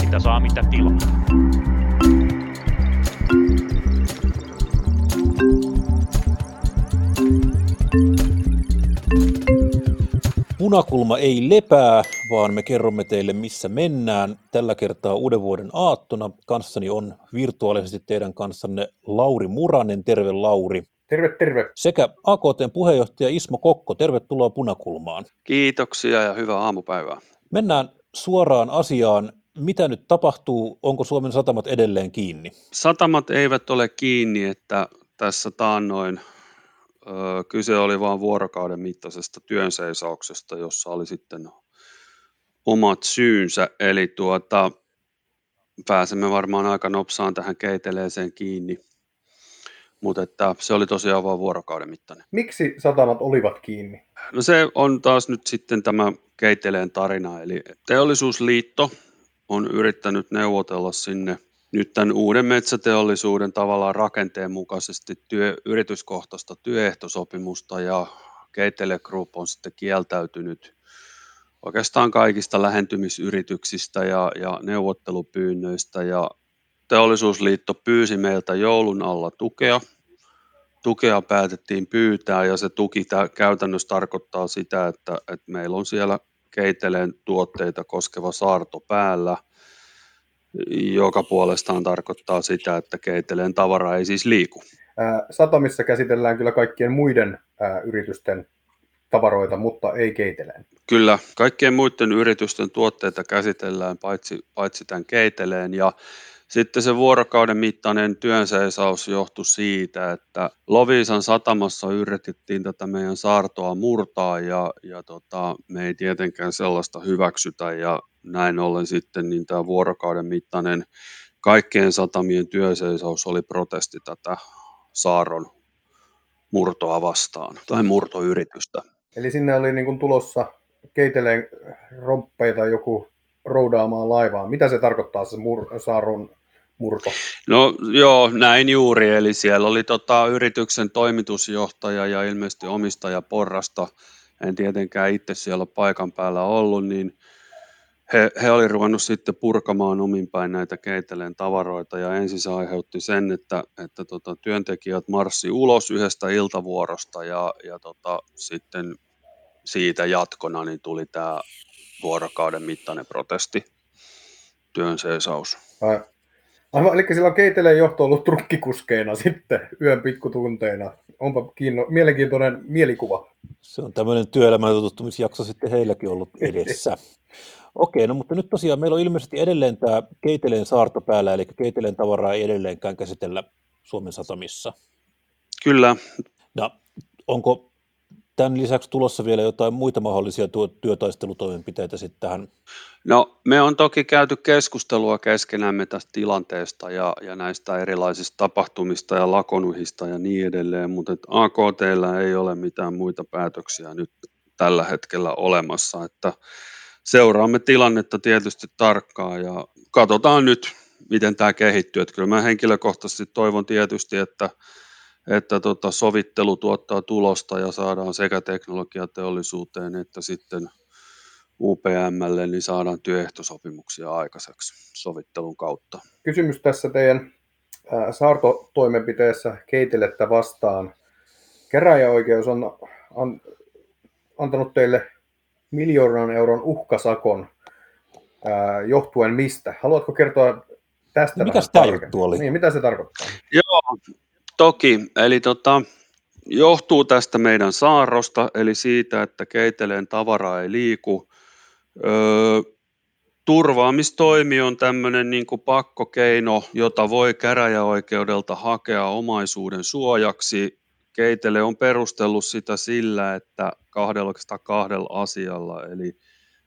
Mitä saa, mitä tilaa. Punakulma ei lepää, vaan me kerromme teille, missä mennään. Tällä kertaa uuden vuoden aattona. Kanssani on virtuaalisesti teidän kanssanne Lauri Muranen. Terve Lauri. Terve, terve. Sekä AKTn puheenjohtaja Ismo Kokko. Tervetuloa Punakulmaan. Kiitoksia ja hyvää aamupäivää. Mennään suoraan asiaan. Mitä nyt tapahtuu? Onko Suomen satamat edelleen kiinni? Satamat eivät ole kiinni, että tässä taannoin ö, kyse oli vain vuorokauden mittaisesta työnseisauksesta, jossa oli sitten omat syynsä. Eli tuota, pääsemme varmaan aika nopsaan tähän keiteleeseen kiinni. Mutta että se oli tosiaan vain vuorokauden mittainen. Miksi satamat olivat kiinni? No se on taas nyt sitten tämä keiteleen tarina, eli teollisuusliitto on yrittänyt neuvotella sinne nyt tämän uuden metsäteollisuuden tavallaan rakenteen mukaisesti työ, yrityskohtaista työehtosopimusta ja Keitele Group on sitten kieltäytynyt oikeastaan kaikista lähentymisyrityksistä ja, ja neuvottelupyynnöistä ja teollisuusliitto pyysi meiltä joulun alla tukea. Tukea päätettiin pyytää ja se tuki tä- käytännössä tarkoittaa sitä, että, että meillä on siellä keiteleen tuotteita koskeva saarto päällä, joka puolestaan tarkoittaa sitä, että keiteleen tavara ei siis liiku. Satamissa käsitellään kyllä kaikkien muiden ää, yritysten tavaroita, mutta ei keiteleen. Kyllä, kaikkien muiden yritysten tuotteita käsitellään paitsi, paitsi tämän keiteleen ja sitten se vuorokauden mittainen työnseisaus johtui siitä, että Loviisan satamassa yritettiin tätä meidän saartoa murtaa ja, ja tota, me ei tietenkään sellaista hyväksytä ja näin ollen sitten niin tämä vuorokauden mittainen kaikkien satamien työnseisaus oli protesti tätä saaron murtoa vastaan tai murtoyritystä. Eli sinne oli niin kuin tulossa keiteleen romppeita joku roudaamaan laivaa. Mitä se tarkoittaa se mur- saaron murto? No joo, näin juuri. Eli siellä oli tota, yrityksen toimitusjohtaja ja ilmeisesti omistaja porrasta. En tietenkään itse siellä paikan päällä ollut, niin he, he oli ruvennut sitten purkamaan ominpäin näitä keiteleen tavaroita ja ensin se aiheutti sen, että, että tota, työntekijät marssi ulos yhdestä iltavuorosta ja, ja tota, sitten siitä jatkona niin tuli tämä vuorokauden mittainen protesti, työnseisaus. Ai, Aivan, eli silloin keiteleen johto ollut trukkikuskeina sitten yön pikkutunteina. Onpa kiinno, mielenkiintoinen mielikuva. Se on tämmöinen työelämän tutustumisjakso sitten heilläkin ollut edessä. Okei, no mutta nyt tosiaan meillä on ilmeisesti edelleen tämä Keiteleen saarto päällä, eli Keiteleen tavaraa ei edelleenkään käsitellä Suomen satamissa. Kyllä. No, onko tämän lisäksi tulossa vielä jotain muita mahdollisia työtaistelutoimenpiteitä sitten tähän? No me on toki käyty keskustelua keskenämme tästä tilanteesta ja, ja näistä erilaisista tapahtumista ja lakonuhista ja niin edelleen, mutta AKTllä ei ole mitään muita päätöksiä nyt tällä hetkellä olemassa, että seuraamme tilannetta tietysti tarkkaan ja katsotaan nyt, miten tämä kehittyy. Että kyllä mä henkilökohtaisesti toivon tietysti, että että tota, sovittelu tuottaa tulosta ja saadaan sekä teknologiateollisuuteen että sitten UPMlle, niin saadaan työehtosopimuksia aikaiseksi sovittelun kautta. Kysymys tässä teidän saartotoimenpiteessä keitelettä vastaan. Käräjäoikeus on, on antanut teille miljoonan euron uhkasakon ää, johtuen mistä? Haluatko kertoa tästä tämä juttu oli? Niin, mitä se tarkoittaa? Joo, Toki, eli tota, johtuu tästä meidän saarrosta, eli siitä, että keiteleen tavara ei liiku. Öö, turvaamistoimi on tämmöinen niin kuin pakkokeino, jota voi käräjäoikeudelta hakea omaisuuden suojaksi. Keitele on perustellut sitä sillä, että kahdella, kahdella asialla. Eli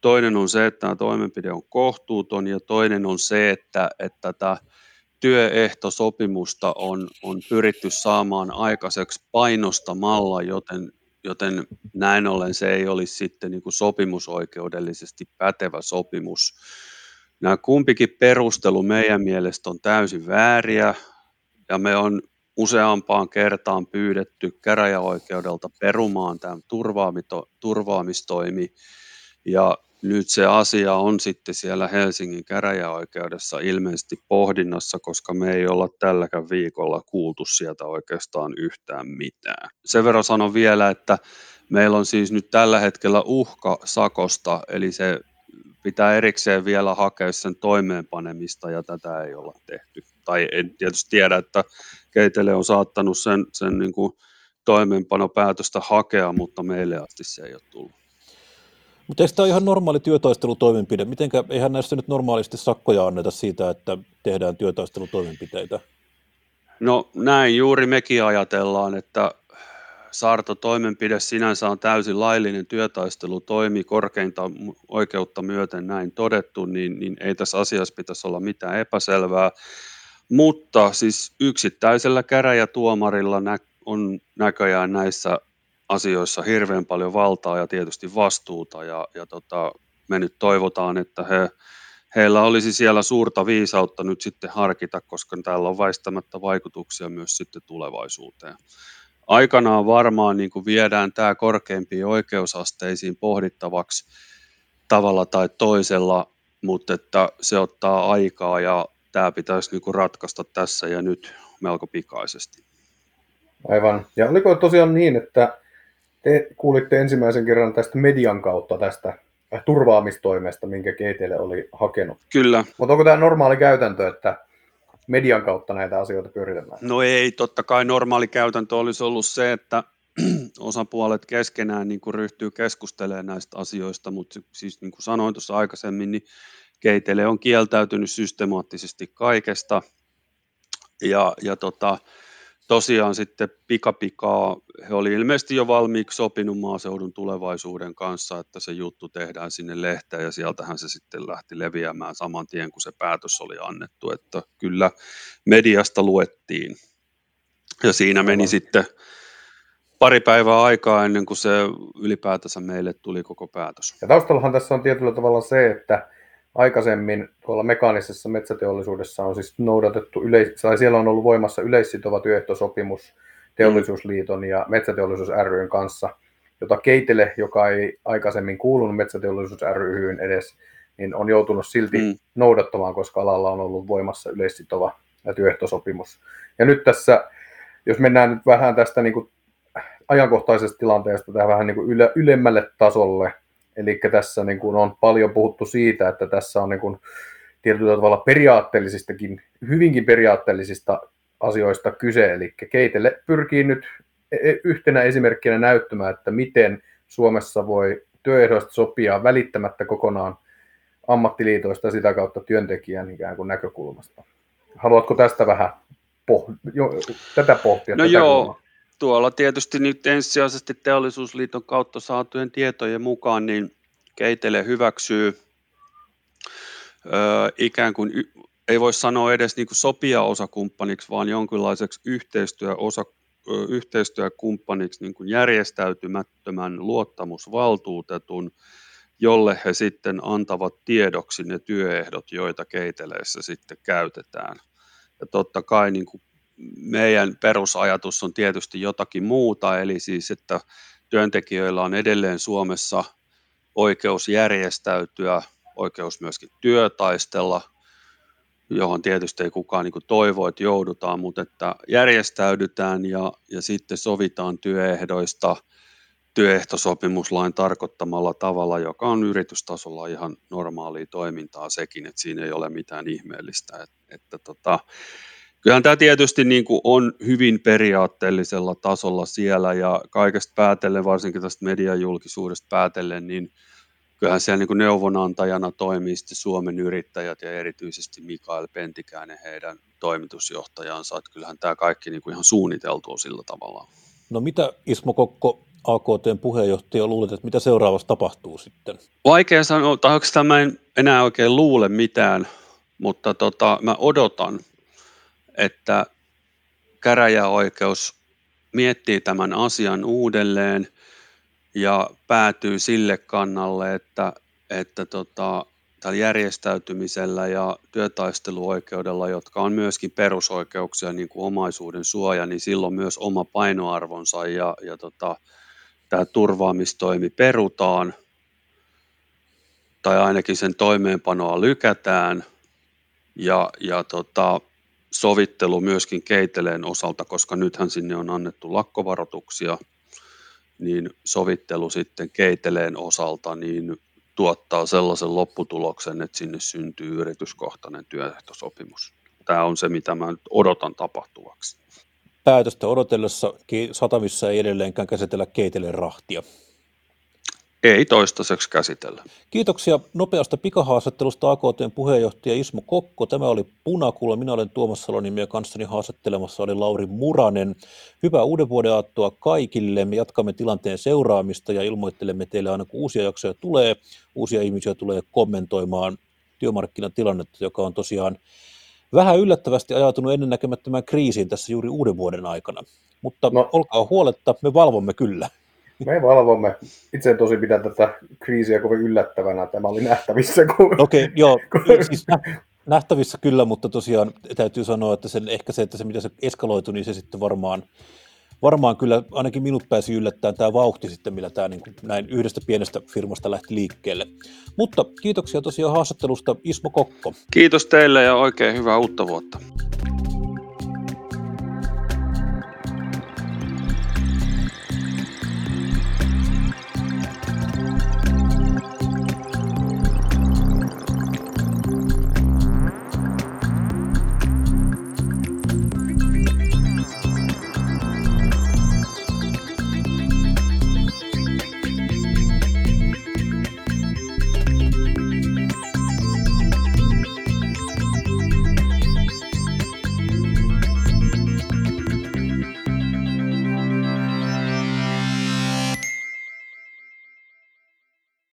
toinen on se, että tämä toimenpide on kohtuuton ja toinen on se, että, että tätä työehtosopimusta on, on pyritty saamaan aikaiseksi painostamalla, joten, joten näin ollen se ei olisi sitten niin kuin sopimusoikeudellisesti pätevä sopimus. Nämä kumpikin perustelu meidän mielestä on täysin vääriä ja me on useampaan kertaan pyydetty käräjäoikeudelta perumaan tämä turvaamistoimi, ja nyt se asia on sitten siellä Helsingin käräjäoikeudessa ilmeisesti pohdinnassa, koska me ei olla tälläkään viikolla kuultu sieltä oikeastaan yhtään mitään. Sen verran sanon vielä, että meillä on siis nyt tällä hetkellä uhka sakosta, eli se pitää erikseen vielä hakea sen toimeenpanemista ja tätä ei olla tehty. Tai en tietysti tiedä, että Keitele on saattanut sen, sen niin kuin toimeenpanopäätöstä hakea, mutta meille asti se ei ole tullut. Mutta eikö tämä ole ihan normaali työtaistelutoimenpide? Mitenkä, eihän näissä nyt normaalisti sakkoja anneta siitä, että tehdään työtaistelutoimenpiteitä? No näin juuri mekin ajatellaan, että saartotoimenpide sinänsä on täysin laillinen työtaistelutoimi, korkeinta oikeutta myöten näin todettu, niin, niin ei tässä asiassa pitäisi olla mitään epäselvää. Mutta siis yksittäisellä käräjätuomarilla on näköjään näissä asioissa hirveän paljon valtaa ja tietysti vastuuta ja, ja tota, me nyt toivotaan, että he, heillä olisi siellä suurta viisautta nyt sitten harkita, koska täällä on väistämättä vaikutuksia myös sitten tulevaisuuteen. Aikanaan varmaan niin kuin viedään tämä korkeimpiin oikeusasteisiin pohdittavaksi tavalla tai toisella, mutta että se ottaa aikaa ja tämä pitäisi niin kuin ratkaista tässä ja nyt melko pikaisesti. Aivan. Ja oliko tosiaan niin, että te kuulitte ensimmäisen kerran tästä median kautta tästä turvaamistoimesta, minkä Keitele oli hakenut. Kyllä. Mutta onko tämä normaali käytäntö, että median kautta näitä asioita pyöritetään? No ei, totta kai normaali käytäntö olisi ollut se, että osapuolet keskenään niin kuin ryhtyy keskustelemaan näistä asioista, mutta siis niin kuin sanoin tuossa aikaisemmin, niin Keitele on kieltäytynyt systemaattisesti kaikesta, ja, ja tota, tosiaan sitten pikapikaa, he oli ilmeisesti jo valmiiksi sopinut maaseudun tulevaisuuden kanssa, että se juttu tehdään sinne lehteen ja sieltähän se sitten lähti leviämään saman tien, kun se päätös oli annettu, että kyllä mediasta luettiin. Ja siinä meni sitten pari päivää aikaa ennen kuin se ylipäätänsä meille tuli koko päätös. Ja taustallahan tässä on tietyllä tavalla se, että aikaisemmin tuolla mekaanisessa metsäteollisuudessa on siis noudatettu, yleis- tai siellä on ollut voimassa yleissitova työehtosopimus Teollisuusliiton ja Metsäteollisuus ryn kanssa, jota Keitele, joka ei aikaisemmin kuulunut Metsäteollisuus ryhyn edes, niin on joutunut silti mm. noudattamaan, koska alalla on ollut voimassa yleissitova työehtosopimus. Ja nyt tässä, jos mennään nyt vähän tästä niin kuin ajankohtaisesta tilanteesta tähän vähän niin kuin yle, ylemmälle tasolle, Eli tässä niin kuin on paljon puhuttu siitä, että tässä on niin kuin tietyllä tavalla periaatteellisistakin, hyvinkin periaatteellisista asioista kyse. Eli Keitelle pyrkii nyt e-, e-, yhtenä esimerkkinä näyttämään, että miten Suomessa voi työehdoista sopia välittämättä kokonaan ammattiliitoista sitä kautta työntekijän ikään kuin näkökulmasta. Haluatko tästä vähän poh- jo, tätä pohtia? No tätä joo, kulmaa? Tuolla tietysti nyt ensisijaisesti teollisuusliiton kautta saatujen tietojen mukaan, niin Keitele hyväksyy ö, ikään kuin, ei voi sanoa edes niin kuin sopia-osakumppaniksi, vaan jonkinlaiseksi yhteistyöosa, ö, yhteistyökumppaniksi niin kuin järjestäytymättömän luottamusvaltuutetun, jolle he sitten antavat tiedoksi ne työehdot, joita keiteleessä sitten käytetään. Ja totta kai niin kuin meidän perusajatus on tietysti jotakin muuta, eli siis, että työntekijöillä on edelleen Suomessa oikeus järjestäytyä, oikeus myöskin työtaistella, johon tietysti ei kukaan niin toivo, että joudutaan, mutta että järjestäydytään ja, ja sitten sovitaan työehdoista työehtosopimuslain tarkoittamalla tavalla, joka on yritystasolla ihan normaalia toimintaa sekin, että siinä ei ole mitään ihmeellistä. Että, että tota, kyllähän tämä tietysti niin kuin on hyvin periaatteellisella tasolla siellä ja kaikesta päätellen, varsinkin tästä mediajulkisuudesta päätellen, niin kyllähän siellä niin kuin neuvonantajana toimii sitten Suomen yrittäjät ja erityisesti Mikael Pentikäinen, heidän toimitusjohtajansa, että kyllähän tämä kaikki niin kuin ihan suunniteltu on sillä tavalla. No mitä Ismo Kokko, AKTn puheenjohtaja, luulet, että mitä seuraavassa tapahtuu sitten? Vaikea sanoa, tai oikeastaan mä en enää oikein luule mitään, mutta tota, mä odotan, että käräjäoikeus miettii tämän asian uudelleen ja päätyy sille kannalle, että, että tota, tällä järjestäytymisellä ja työtaisteluoikeudella, jotka on myöskin perusoikeuksia, niin kuin omaisuuden suoja, niin silloin myös oma painoarvonsa ja, ja tota, tämä turvaamistoimi perutaan tai ainakin sen toimeenpanoa lykätään. Ja, ja tota, sovittelu myöskin keiteleen osalta, koska nythän sinne on annettu lakkovaroituksia, niin sovittelu sitten keiteleen osalta niin tuottaa sellaisen lopputuloksen, että sinne syntyy yrityskohtainen työehtosopimus. Tämä on se, mitä mä nyt odotan tapahtuvaksi. Päätöstä odotellessa satamissa ei edelleenkään käsitellä keiteleen rahtia. Ei toistaiseksi käsitellä. Kiitoksia nopeasta pikahaastattelusta AKTn puheenjohtaja Ismo Kokko. Tämä oli Punakulla. Minä olen Tuomas Salonimi ja kanssani haastattelemassa oli Lauri Muranen. Hyvää uuden vuoden aattoa kaikille. Me jatkamme tilanteen seuraamista ja ilmoittelemme teille aina kun uusia jaksoja tulee. Uusia ihmisiä tulee kommentoimaan työmarkkinatilannetta, joka on tosiaan vähän yllättävästi ajautunut ennennäkemättömään kriisiin tässä juuri uuden vuoden aikana. Mutta no. olkaa huoletta, me valvomme kyllä. Me valvomme. Itse en tosi pidä tätä kriisiä kovin yllättävänä. Tämä oli nähtävissä. Kun... Okei, okay, joo. Siis nähtävissä kyllä, mutta tosiaan täytyy sanoa, että sen, ehkä se, että se mitä se eskaloitu, niin se sitten varmaan, varmaan kyllä ainakin minut pääsi yllättämään tämä vauhti sitten, millä tämä niin kuin näin yhdestä pienestä firmasta lähti liikkeelle. Mutta kiitoksia tosiaan haastattelusta Ismo Kokko. Kiitos teille ja oikein hyvää uutta vuotta.